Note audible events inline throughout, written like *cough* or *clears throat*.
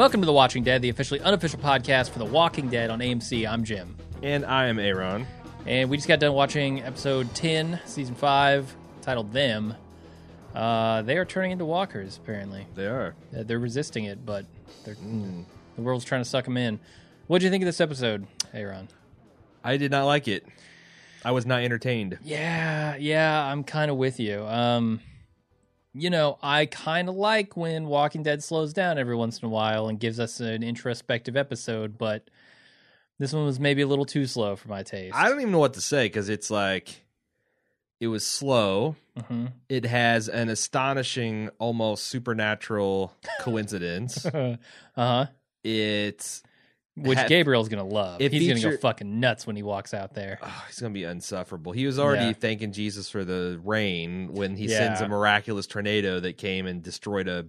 Welcome to The Watching Dead, the officially unofficial podcast for The Walking Dead on AMC. I'm Jim. And I am Aaron. And we just got done watching episode 10, season 5, titled Them. Uh, they are turning into walkers, apparently. They are. Uh, They're resisting it, but they're, the world's trying to suck them in. What'd you think of this episode, Aaron? I did not like it. I was not entertained. Yeah, yeah, I'm kind of with you. Um, you know, I kind of like when Walking Dead slows down every once in a while and gives us an introspective episode, but this one was maybe a little too slow for my taste. I don't even know what to say because it's like it was slow. hmm It has an astonishing, almost supernatural coincidence. *laughs* uh huh. It's Which Ha- Gabriel's gonna love. He's gonna go fucking nuts when he walks out there. oh, he's gonna be insufferable. He was already Yeah. thanking Jesus for the rain when he sends a miraculous tornado that came and destroyed a.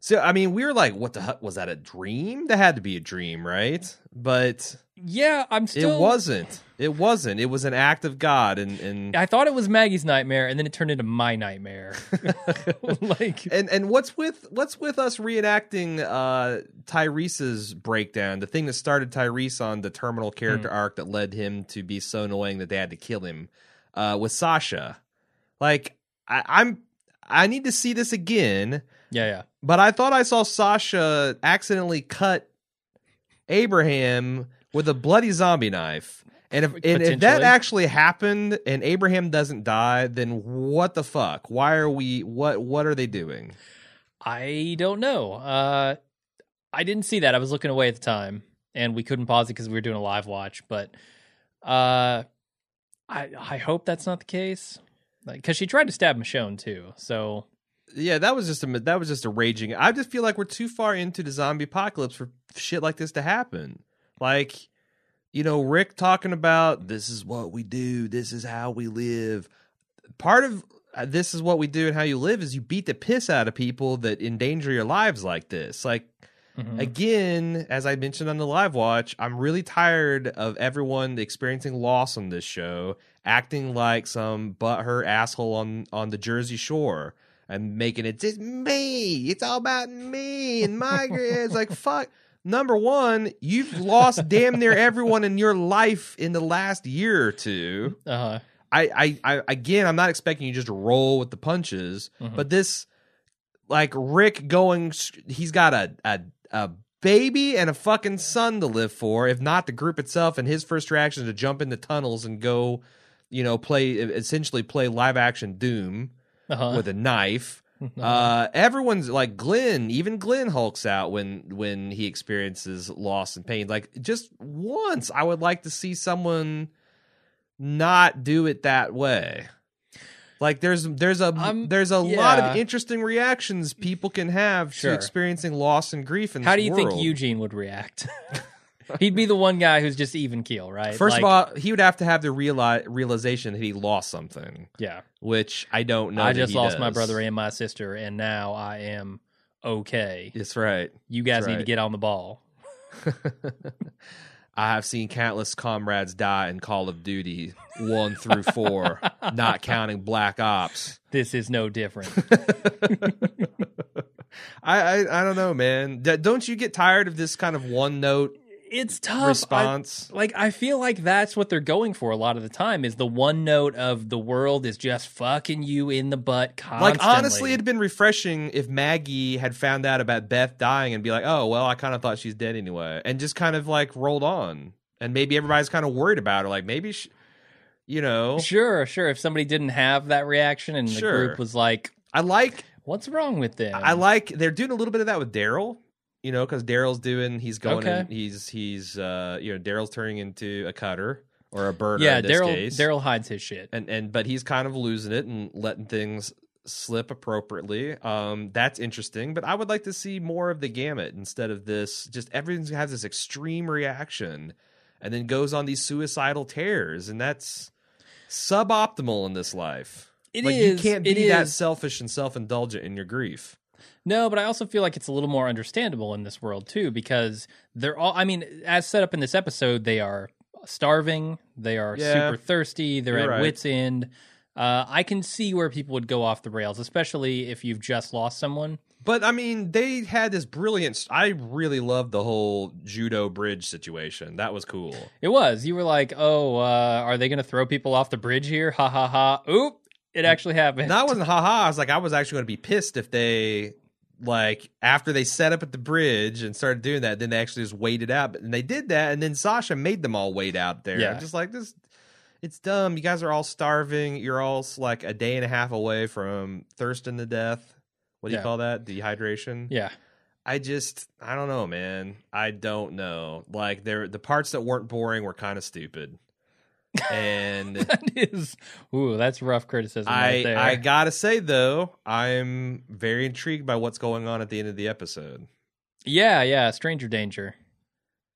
So I mean, we were like, "What the heck was that? A dream? That had to be a dream, right?" But Yeah, I'm still. it wasn't. It wasn't. It was an act of God, and and I thought it was Maggie's nightmare, and then it turned into my nightmare. *laughs* *laughs* like, and and what's with what's with us reenacting uh Tyrese's breakdown, the thing that started Tyrese on the terminal character arc that led him to be so annoying that they had to kill him, uh, with Sasha. Like I, I'm I need to see this again, yeah, yeah. But I thought I saw Sasha accidentally cut Abraham with a bloody zombie knife. And if, and if that actually happened and Abraham doesn't die, then what the fuck? Why are we what what are they doing? I don't know. Uh, I didn't see that. I was looking away at the time, and we couldn't pause it because we were doing a live watch. But uh, I I hope that's not the case. Like, because she tried to stab Michonne too. So Yeah, that was just a that was just a raging. I just feel like we're too far into the zombie apocalypse for shit like this to happen. Like, you know, Rick talking about this is what we do, this is how we live. Part of uh, this is what we do and how you live is you beat the piss out of people that endanger your lives like this. Like mhm. again, as I mentioned on the live watch, I'm really tired of everyone experiencing loss on this show, acting like some butthurt asshole on on the Jersey Shore and making it just me. It's all about me and my. gr-" it's like *laughs* fuck. Number one, you've lost damn near everyone in your life in the last year or two. uh-huh. I, I, I again, I'm not expecting you just to roll with the punches, Mhm. but this, like Rick going, he's got a, a a baby and a fucking son to live for, if not the group itself. And his first reaction is to jump in the tunnels and go, you know, play essentially play live action Doom Uh-huh. with a knife. *laughs* Uh, everyone's like Glenn, even Glenn hulks out when when he experiences loss and pain. Like just once, I would like to see someone not do it that way. Like there's there's a Um, there's a lot of interesting reactions people can have Sure. to experiencing loss and grief in How do you think. Eugene would react? *laughs* *laughs* He'd be the one guy who's just even keel, right? First Like, of all, he would have to have the reali- realization that he lost something, yeah. which I don't know. I just lost my brother and my sister, and now I am okay. That's right. You guys That's need to get on the ball. *laughs* I have seen countless comrades die in Call of Duty one through four, not *laughs* counting Black Ops. This is no different. I, I I don't know, man. D- don't you get tired of this kind of one note it's tough. I- response? like I feel like that's what they're going for a lot of the time is the one note of the world is just fucking you in the butt constantly. like honestly, it'd been refreshing if Maggie had found out about Beth dying and be like, "Oh, well, I kind of thought she's dead anyway," and just kind of like rolled on. And maybe everybody's kind of worried about her, like maybe, she, you know, Sure, sure. If somebody didn't have that reaction and the group was like, I like "What's wrong with them?" I like they're doing a little bit of that with Daryl, you know, because Daryl's doing he's going Okay. he's he's uh you know Daryl's turning into a cutter or a burner yeah, Daryl. Daryl hides his shit. and and but he's kind of losing it and letting things slip appropriately. Um, that's interesting, but I would like to see more of the gamut instead of this. Just everything has this extreme reaction, and then goes on these suicidal tears, and that's suboptimal in this life. It like is, you can't be that selfish and self indulgent in your grief. No, but I also feel like it's a little more understandable in this world too, because they're all. I mean, as set up in this episode, they are starving, they are Yeah. super thirsty, they're at right. wits' end. Uh, I can see where people would go off the rails, especially if you've just lost someone. But I mean, they had this brilliant. I really loved the whole judo bridge situation. That was cool. It was. You were like, "Oh, uh, are they going to throw people off the bridge here?" Ha ha ha. Oop! It actually happened. That wasn't haha. I was like, I was actually going to be pissed if they like after they set up at the bridge and started doing that, then they actually just waited out. And they did that, and then Sasha made them all wait out there. Yeah. I'm just like this. It's dumb. You guys are all starving. You're all like a day and a half away from thirsting to death. What do you call that? Dehydration. Yeah. I just I don't know, man. I don't know. Like there the parts that weren't boring were kind of stupid. And *laughs* That is. Ooh, that's rough criticism I right there. I got to say though, I'm very intrigued by what's going on at the end of the episode. yeah, yeah. Stranger danger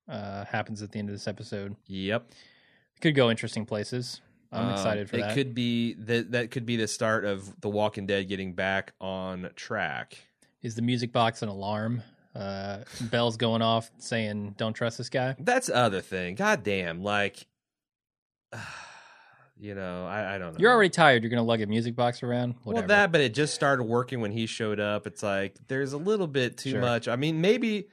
uh, happens at the end of this episode. Yep. Could go interesting places. I'm Um, excited for it that. It could be that that could be the start of The Walking Dead getting back on track. Is the music box an alarm? Uh, *laughs* bells going off saying, "Don't trust this guy." That's the other thing. God damn, like *sighs* you know, I, I don't know. You're already tired. You're gonna lug a music box around. Whatever. Well, that, but it just started working when he showed up. It's like there's a little bit too Sure. much. I mean, maybe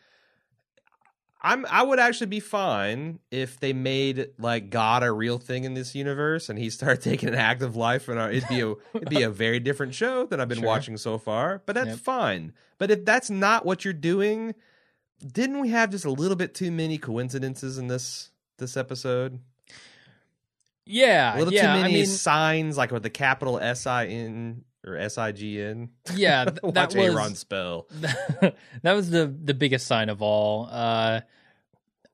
I'm. I would actually be fine if they made like God a real thing in this universe, and he started *laughs* taking an active life, and uh, it'd be a it'd be a *laughs* very different show than I've been Sure. watching so far. But that's Yep. fine. But if that's not what you're doing, didn't we have just a little bit too many coincidences in this this episode? Yeah, A little yeah. too many I mean, signs, like with the capital S I N or S I G N. yeah. *laughs* th- Watch that Aaron spell. *laughs* that was the the biggest sign of all. Uh,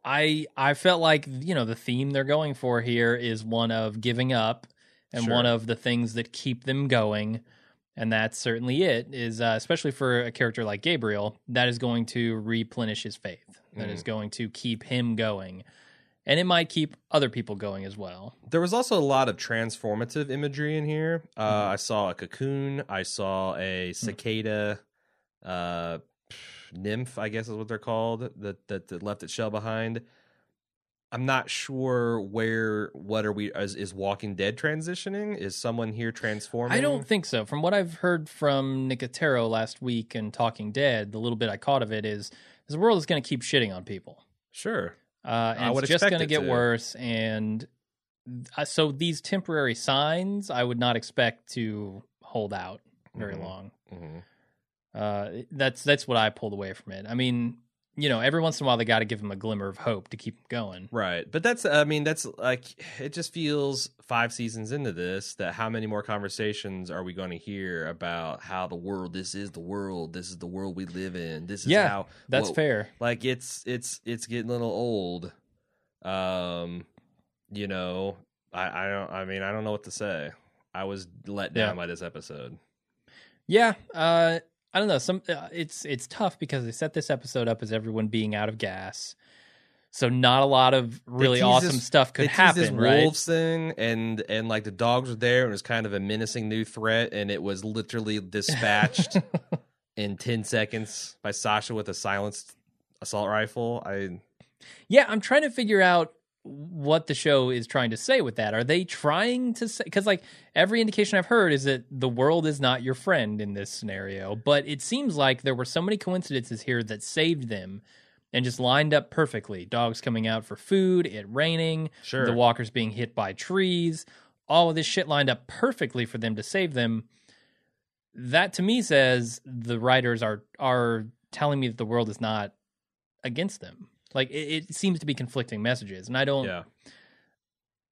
I I felt like you know the theme they're going for here is one of giving up, and Sure. one of the things that keep them going, and that's certainly it. Is uh, especially for a character like Gabriel, that is going to replenish his faith. That Mm. is going to keep him going, and it might keep other people going as well. There was also a lot of transformative imagery in here. Uh, Mhm. I saw a cocoon. I saw a cicada uh, nymph, I guess is what they're called, that, that that left its shell behind. I'm not sure where. What are we? Is, is Walking Dead transitioning? Is someone here transforming? I don't think so. From what I've heard from Nicotero last week and Talking Dead, the little bit I caught of it is the world is going to keep shitting on people. Sure. Uh, and it's just going to get worse. And uh, so these temporary signs, I would not expect to hold out very Mhm. long. hmm Uh, that's that's what I pulled away from it. I mean, you know, every once in a while they got to give him a glimmer of hope to keep them going. Right. But that's, I mean, that's like, it just feels five seasons into this that how many more conversations are we going to hear about how the world, this is the world, this is the world we live in, this is Yeah, how. That's whoa. fair. Like, it's, it's, it's getting a little old. Um, you know, I, I don't, I mean, I don't know what to say. I was let down Yeah. by this episode. Yeah, uh, I don't know. Some uh, it's it's tough because they set this episode up as everyone being out of gas, so not a lot of really awesome this- stuff could happen, this right? wolves thing, and and like the dogs were there, and it was kind of a menacing new threat, and it was literally dispatched *laughs* in ten seconds by Sasha with a silenced assault rifle. I yeah, I'm trying to figure out what the show is trying to say with that. Are they trying to say because like every indication I've heard is that the world is not your friend in this scenario, but it seems like there were so many coincidences here that saved them. And just lined up perfectly. Dogs coming out for food, it raining, sure the walkers being hit by trees, all of this shit lined up perfectly for them to save them. That to me says the writers are are telling me that the world is not against them. Like it, it seems to be conflicting messages, and I don't yeah.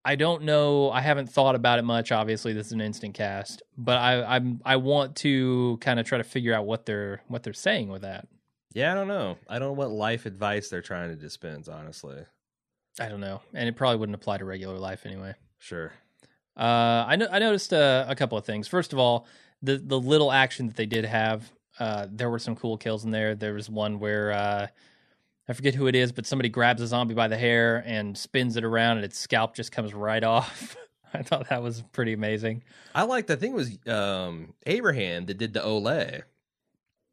I don't know. I haven't thought about it much. Obviously, this is an instant cast, but I I'm I want to kind of try to figure out what they're what they're saying with that. Yeah, I don't know. I don't know what life advice they're trying to dispense, honestly. I don't know, and it probably wouldn't apply to regular life anyway. Sure. Uh, I know I noticed uh, a couple of things. First of all, the the little action that they did have, uh, there were some cool kills in there. There was one where uh, I forget who it is, but somebody grabs a zombie by the hair and spins it around, and its scalp just comes right off. *laughs* I thought that was pretty amazing. I liked I think it was um Abraham that did the Olay.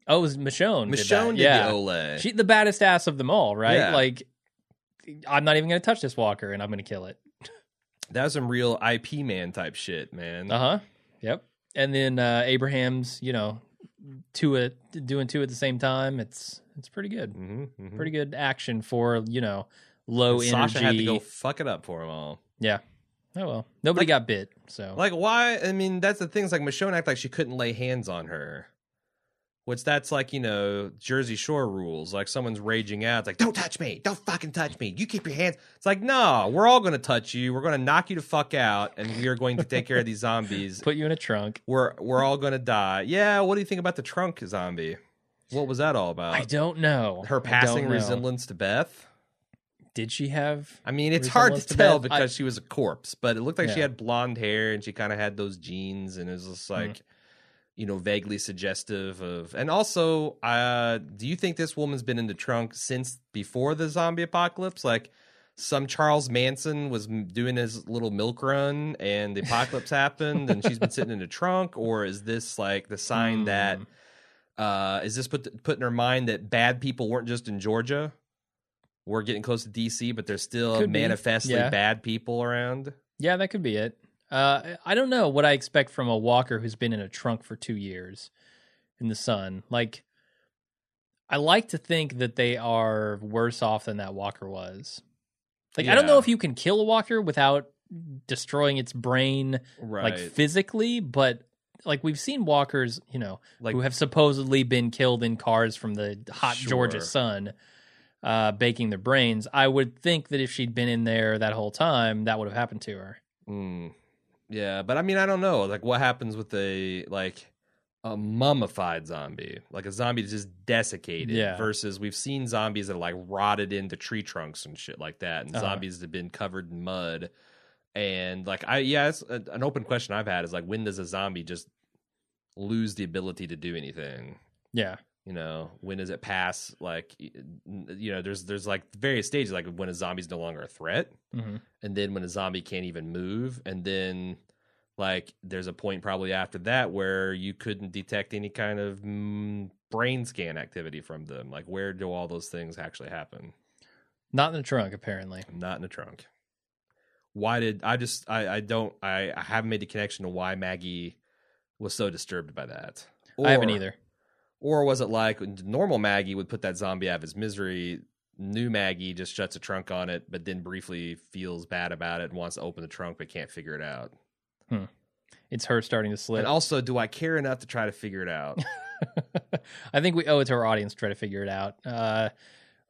Oh, it was Michonne. did Michonne that. did yeah. the Olay. She the baddest ass of them all, right? Yeah. Like, I'm not even going to touch this walker, and I'm going to kill it. that was some real Ip Man type shit, man. Uh huh. Yep. And then uh, Abraham's, you know, two at doing two at the same time. It's it's pretty good. Mm-hmm, Pretty good action for you know low energy. Sasha had to go fuck it up for them all. Yeah. Oh well, nobody Like- got bit. So Like why? I mean, that's the thing. Is like Michonne act like she couldn't lay hands on her, which that's like you know Jersey Shore rules. Like someone's raging out, it's like don't touch me, don't fucking touch me. You keep your hands. It's like no, we're all going to touch you. We're going to knock you to fuck out, and we are going to take care of these *laughs* zombies. put you in a trunk. We're we're all going to die. Yeah. What do you think about the trunk zombie? What was that all about? I don't know. her passing know. resemblance to Beth. Did she have? I mean, it's hard to to tell Beth? because she was a corpse, but it looked like she had blonde hair and she kind of had those jeans, and it was just Mm-hmm. like, you know, vaguely suggestive of. And also, uh, do you think this woman's been in the trunk since before the zombie apocalypse? Like, some Charles Manson was doing his little milk run, and the apocalypse happened, and she's been sitting in the trunk, or is this like the sign that? Uh, is this put put in her mind that bad people weren't just in Georgia? We're getting close to DC, but there's still Could manifestly Yeah. bad people around. Yeah, that could be it. Uh, I don't know what I expect from a walker who's been in a trunk for two years in the sun. Like, I like to think that they are worse off than that walker was. Like, I don't know if you can kill a walker without destroying its brain, Right. like physically, but like we've seen walkers, you know, Like- who have supposedly been killed in cars from the hot Georgia sun, uh, baking their brains. I would think that if she'd been in there that whole time, that would have happened to her. Mm. Yeah, but I mean, I don't know. Like, what happens with a like a mummified zombie, like a zombie that's just desiccated, Yeah. versus we've seen zombies that are like rotted into tree trunks and shit like that, and Uh-huh. zombies that have been covered in mud. And like, I yeah, it's a, an open question I've had is like, when does a zombie just lose the ability to do anything? Yeah. you know when does it pass like you know there's there's like various stages like when a zombie's no longer a threat hmm and then when a zombie can't even move and then like there's a point probably after that where you couldn't detect any kind of mm, brain scan activity from them like where do all those things actually happen Not in the trunk, apparently. not in the trunk why did i just i i don't i, I haven't made the connection to why maggie was so disturbed by that I haven't either. Or was it like normal Maggie would put that zombie out of his misery? New Maggie just shuts a trunk on it, but then briefly feels bad about it and wants to open the trunk but can't figure it out. It's her starting to slip. And also, do I care enough to try to figure it out? *laughs* I think we owe it to our audience to try to figure it out. Uh,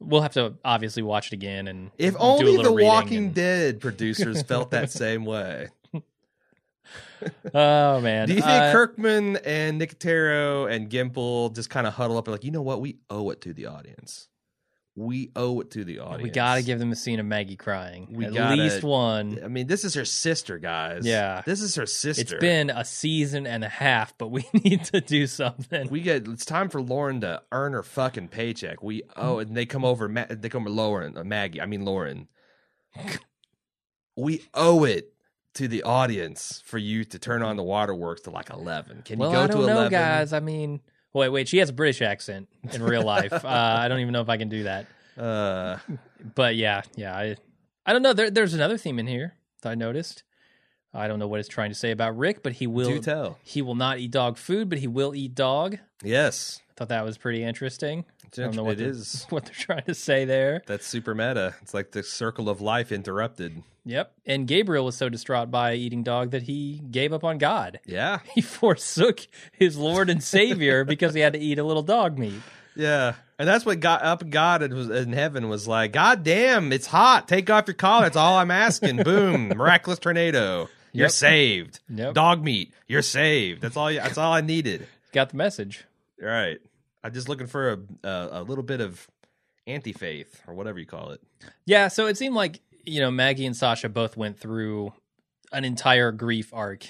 we'll have to obviously watch it again and if do a only the Walking and- Dead *laughs* producers felt that same way. Oh man, *laughs* Do you think Uh, Kirkman and Nicotero and Gimple just kind of huddle up and like, you know what? We owe it to the audience. We owe it to the audience. we got to give them a scene of Maggie crying. We At gotta- least one. I mean, this is her sister, guys. Yeah. this is her sister. It's been a season and a half, but we *laughs* need to do something. We get. It's time for Lauren to earn her fucking paycheck. We oh, and they come over. They come over Lauren, uh, Maggie. I mean Lauren. we owe it to the audience for you to turn on the waterworks to like eleven. Can well, you go I to don't know, eleven, guys. I mean, wait, wait. She has a British accent in real life. *laughs* uh, I don't even know if I can do that. Uh, But yeah, yeah. I, I don't know. There, there's another theme in here that I noticed. I don't know what it's trying to say about Rick, but he will. do tell. He will not eat dog food, but he will eat dog. Yes, I thought that was pretty interesting. it's I don't know what it is. *laughs* what they're trying to say there. That's super meta. It's like the circle of life interrupted. Yep. And Gabriel was so distraught by eating dog that he gave up on God. Yeah, *laughs* He forsook his Lord and Savior *laughs* because he had to eat a little dog meat. yeah. And that's what got up God in was in heaven was like, God damn, it's hot. Take off your collar. That's all I'm asking. *laughs* Boom, miraculous tornado. You're Yep. saved. Yep. Dog meat. You're saved. That's all. You, that's all I needed. Got the message. All right. I'm just looking for a a, a little bit of anti faith or whatever you call it. Yeah, so it seemed like, you know, Maggie and Sasha both went through an entire grief arc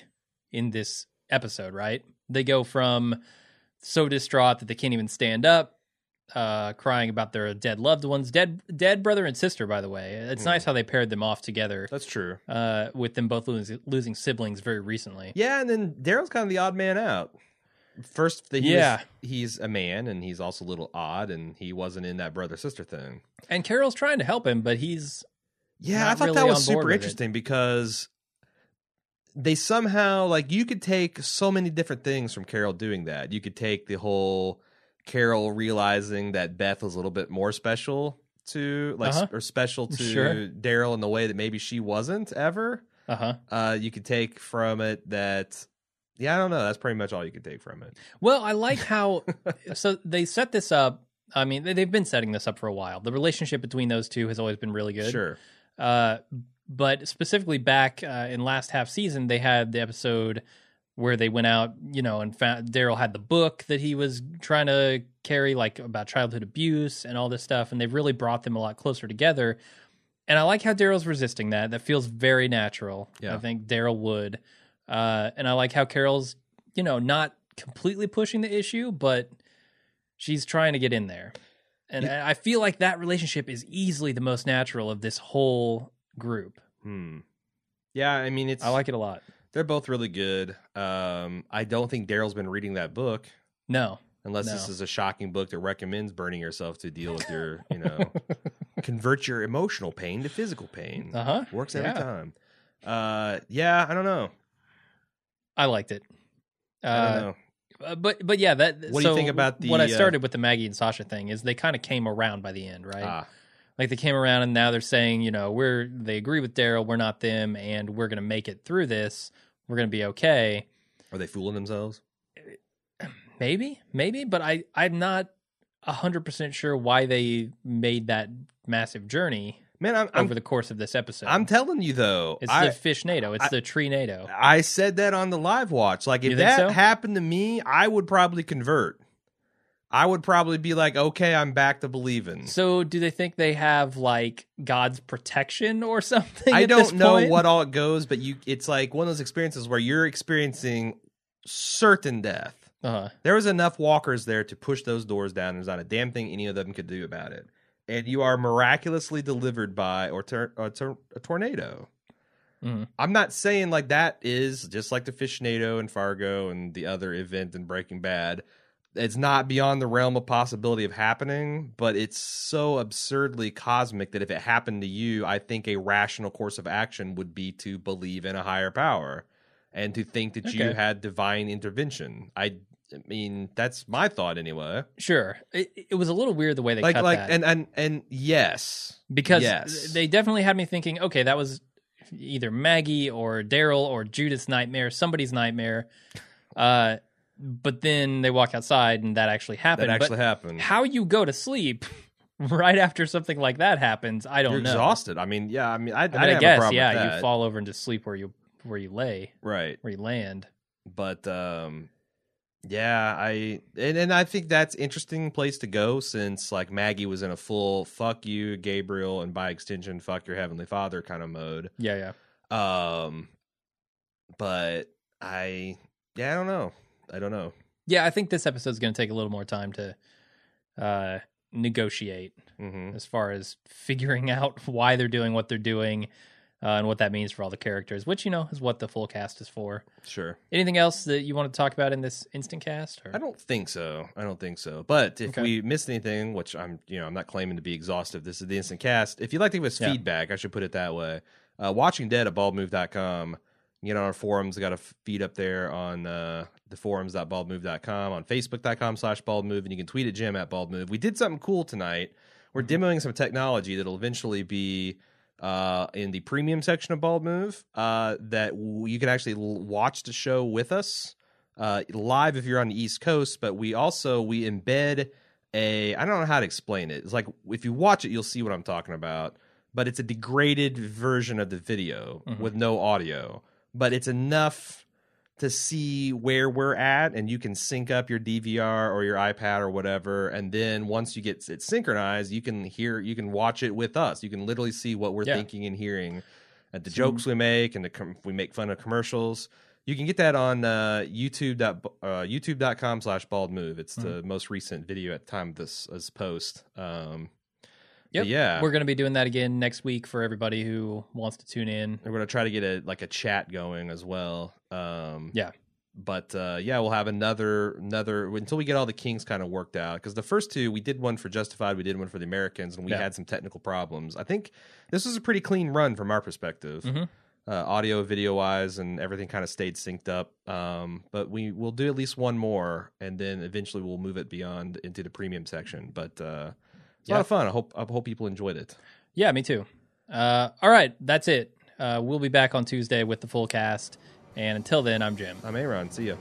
in this episode, right? They go from so distraught that they can't even stand up, uh, crying about their dead loved ones, dead dead brother and sister, by the way. It's Hmm. nice how they paired them off together, That's true. uh, with them both losing, losing siblings very recently. Yeah, and then Daryl's kind of the odd man out. First, that he Yeah. was, he's a man, and he's also a little odd, and he wasn't in that brother sister thing. And Carol's trying to help him, but he's Yeah, I thought really that was super interesting because they somehow like you could take so many different things from Carol doing that. You could take the whole Carol realizing that Beth was a little bit more special to like Uh-huh. or special to Sure. Daryl in the way that maybe she wasn't ever. Uh huh. Uh, you could take from it that yeah, I don't know. That's pretty much all you could take from it. Well, I like *laughs* how so they set this up. I mean, they've been setting this up for a while. The relationship between those two has always been really good. Sure. Uh, but specifically back uh, in last half season, they had the episode where they went out, you know, and found Daryl had the book that he was trying to carry, like about childhood abuse and all this stuff, and they've really brought them a lot closer together. And I like how Daryl's resisting that. That feels very natural. Yeah. I think Daryl would. Uh, and I like how Carol's, you know, not completely pushing the issue, but she's trying to get in there. And I I feel like that relationship is easily the most natural of this whole group. Hmm. Yeah, I mean it's I like it a lot. they're both really good. Um, I don't think Daryl's been reading that book. No. Unless No. this is a shocking book that recommends burning yourself to deal with your, you know, *laughs* convert your emotional pain to physical pain. Uh huh. Works every yeah. time. Uh, yeah, I don't know. I liked it. I don't Uh, know. Uh, but but yeah, that. What do you think about the, what I uh, started with the Maggie and Sasha thing? Is they kind of came around by the end, right? Ah, Like they came around and now they're saying, you know, we're they agree with Daryl, we're not them, and we're gonna make it through this. We're gonna be okay. are they fooling themselves? *clears throat* Maybe, maybe, but I I'm not hundred percent sure why they made that massive journey Man, I'm I'm, over the course of this episode. I'm telling you though. it's I, the fish NATO. It's I- the treenado. I said that on the live watch. Like if that so? happened to me, I would probably convert. I would probably be like, okay, I'm back to believing. So, do they think they have like God's protection or *laughs* something? I don't know point? what all it goes, but you it's like one of those experiences where you're experiencing certain death. Uh-huh. There was enough walkers there to push those doors down. There's not a damn thing any of them could do about it. And you are miraculously delivered by or, tor- a tornado. Mhm. I'm not saying like that is just like the Fishnado and Fargo and the other event in Breaking Bad. It's not beyond the realm of possibility of happening, but it's so absurdly cosmic that if it happened to you, I think a rational course of action would be to believe in a higher power and to think that you had divine intervention. I, I mean, that's my thought anyway. Sure. It, it was a little weird the way they like, cut like, that and and and yes, because yes. they definitely had me thinking, okay, that was either Maggie or Daryl or Judith's nightmare, somebody's nightmare. Uh, but then they walk outside and that actually happened. that actually but happened. how you go to sleep *laughs* right after something like that happens, I don't You're know. exhausted. I mean, yeah. I mean, I, I, mean, I, I guess, yeah, you fall over and just sleep where you where you lay, right. where you land. but um yeah i and, and i think that's interesting place to go since like maggie was in a full fuck you gabriel and by extension fuck your heavenly father kind of mode. Yeah, yeah. um but i yeah i don't know. I don't know. Yeah, I think this episode's going to take a little more time to uh, negotiate hmm as far as figuring *laughs* out why they're doing what they're doing uh, and what that means for all the characters, which, you know, is what the full cast is for. sure Anything else that you want to talk about in this instant cast? Or? i don't think so i don't think so but if Okay. we missed anything which i'm you know i'm not claiming to be exhaustive this is the instant cast if you'd like to give us Yeah. feedback i should put it that way uh, watching dead at baldmove.com you get on our forums got a feed up there on uh, the forums.baldmove.com on facebook.com slash baldmove and you can tweet at jim at baldmove we did something cool tonight we're demoing some technology that'll eventually be uh, in the premium section of bald move uh, that w- you can actually l- watch the show with us uh, live if you're on the East Coast, but we also we embed a I don't know how to explain it. It's like if you watch it, you'll see what I'm talking about. But it's a degraded version of the video Mhm. with no audio, but it's enough to see where we're at, and you can sync up your DVR or your iPad or whatever. And then once you get it synchronized, you can hear, you can watch it with us. You can literally see what we're Yeah. thinking and hearing, at the So- jokes we make, and the com- we make fun of commercials. You can get that on uh, YouTube. dot- Uh, YouTube.com slash bald move. It's Mm-hmm. the most recent video at the time of this, this post. Um, Yep. but yeah. We're going to be doing that again next week for everybody who wants to tune in. we're gonna try to get a like a chat going as well. Um, Yeah. But uh, yeah, we'll have another another until we get all the kings kind of worked out. Because the first two, we did one for Justified, we did one for the Americans, and we Yeah. had some technical problems. I think this was a pretty clean run from our perspective. Mhm. uh, audio, video wise, and everything kind of stayed synced up. Um, but we will do at least one more, and then eventually we'll move it beyond into the premium section. But uh, it's a lot of fun. I hope I hope people enjoyed it. Yeah, me too. Uh, all right, that's it. Uh, we'll be back on Tuesday with the full cast. And until then, I'm Jim. I'm Aaron. See ya.